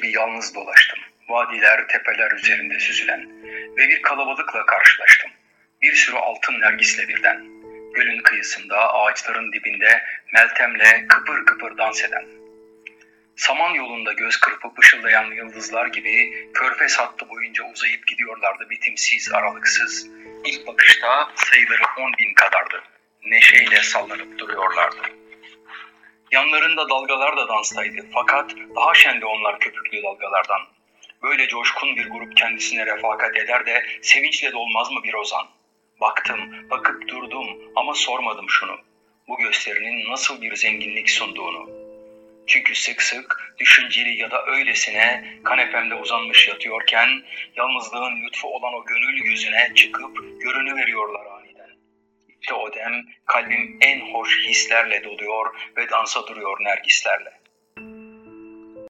gibi yalnız dolaştım. Vadiler, tepeler üzerinde süzülen ve bir kalabalıkla karşılaştım. Bir sürü altın nergisle birden. Gölün kıyısında, ağaçların dibinde Meltem'le kıpır kıpır dans eden. Saman yolunda göz kırpıp ışıldayan yıldızlar gibi körfez hattı boyunca uzayıp gidiyorlardı bitimsiz, aralıksız. İlk bakışta sayıları on bin kadardı. Neşeyle sallanıp duruyorlardı. Yanlarında dalgalar da danstaydı fakat daha şendi onlar köpüklü dalgalardan. Böyle coşkun bir grup kendisine refakat eder de sevinçle dolmaz mı bir ozan? Baktım, bakıp durdum ama sormadım şunu. Bu gösterinin nasıl bir zenginlik sunduğunu. Çünkü sık sık düşünceli ya da öylesine kanepemde uzanmış yatıyorken yalnızlığın lütfu olan o gönül yüzüne çıkıp görünüveriyorlar aniden. İşte o dem kalbim en hoş hislerle doluyor ve dansa duruyor nergislerle.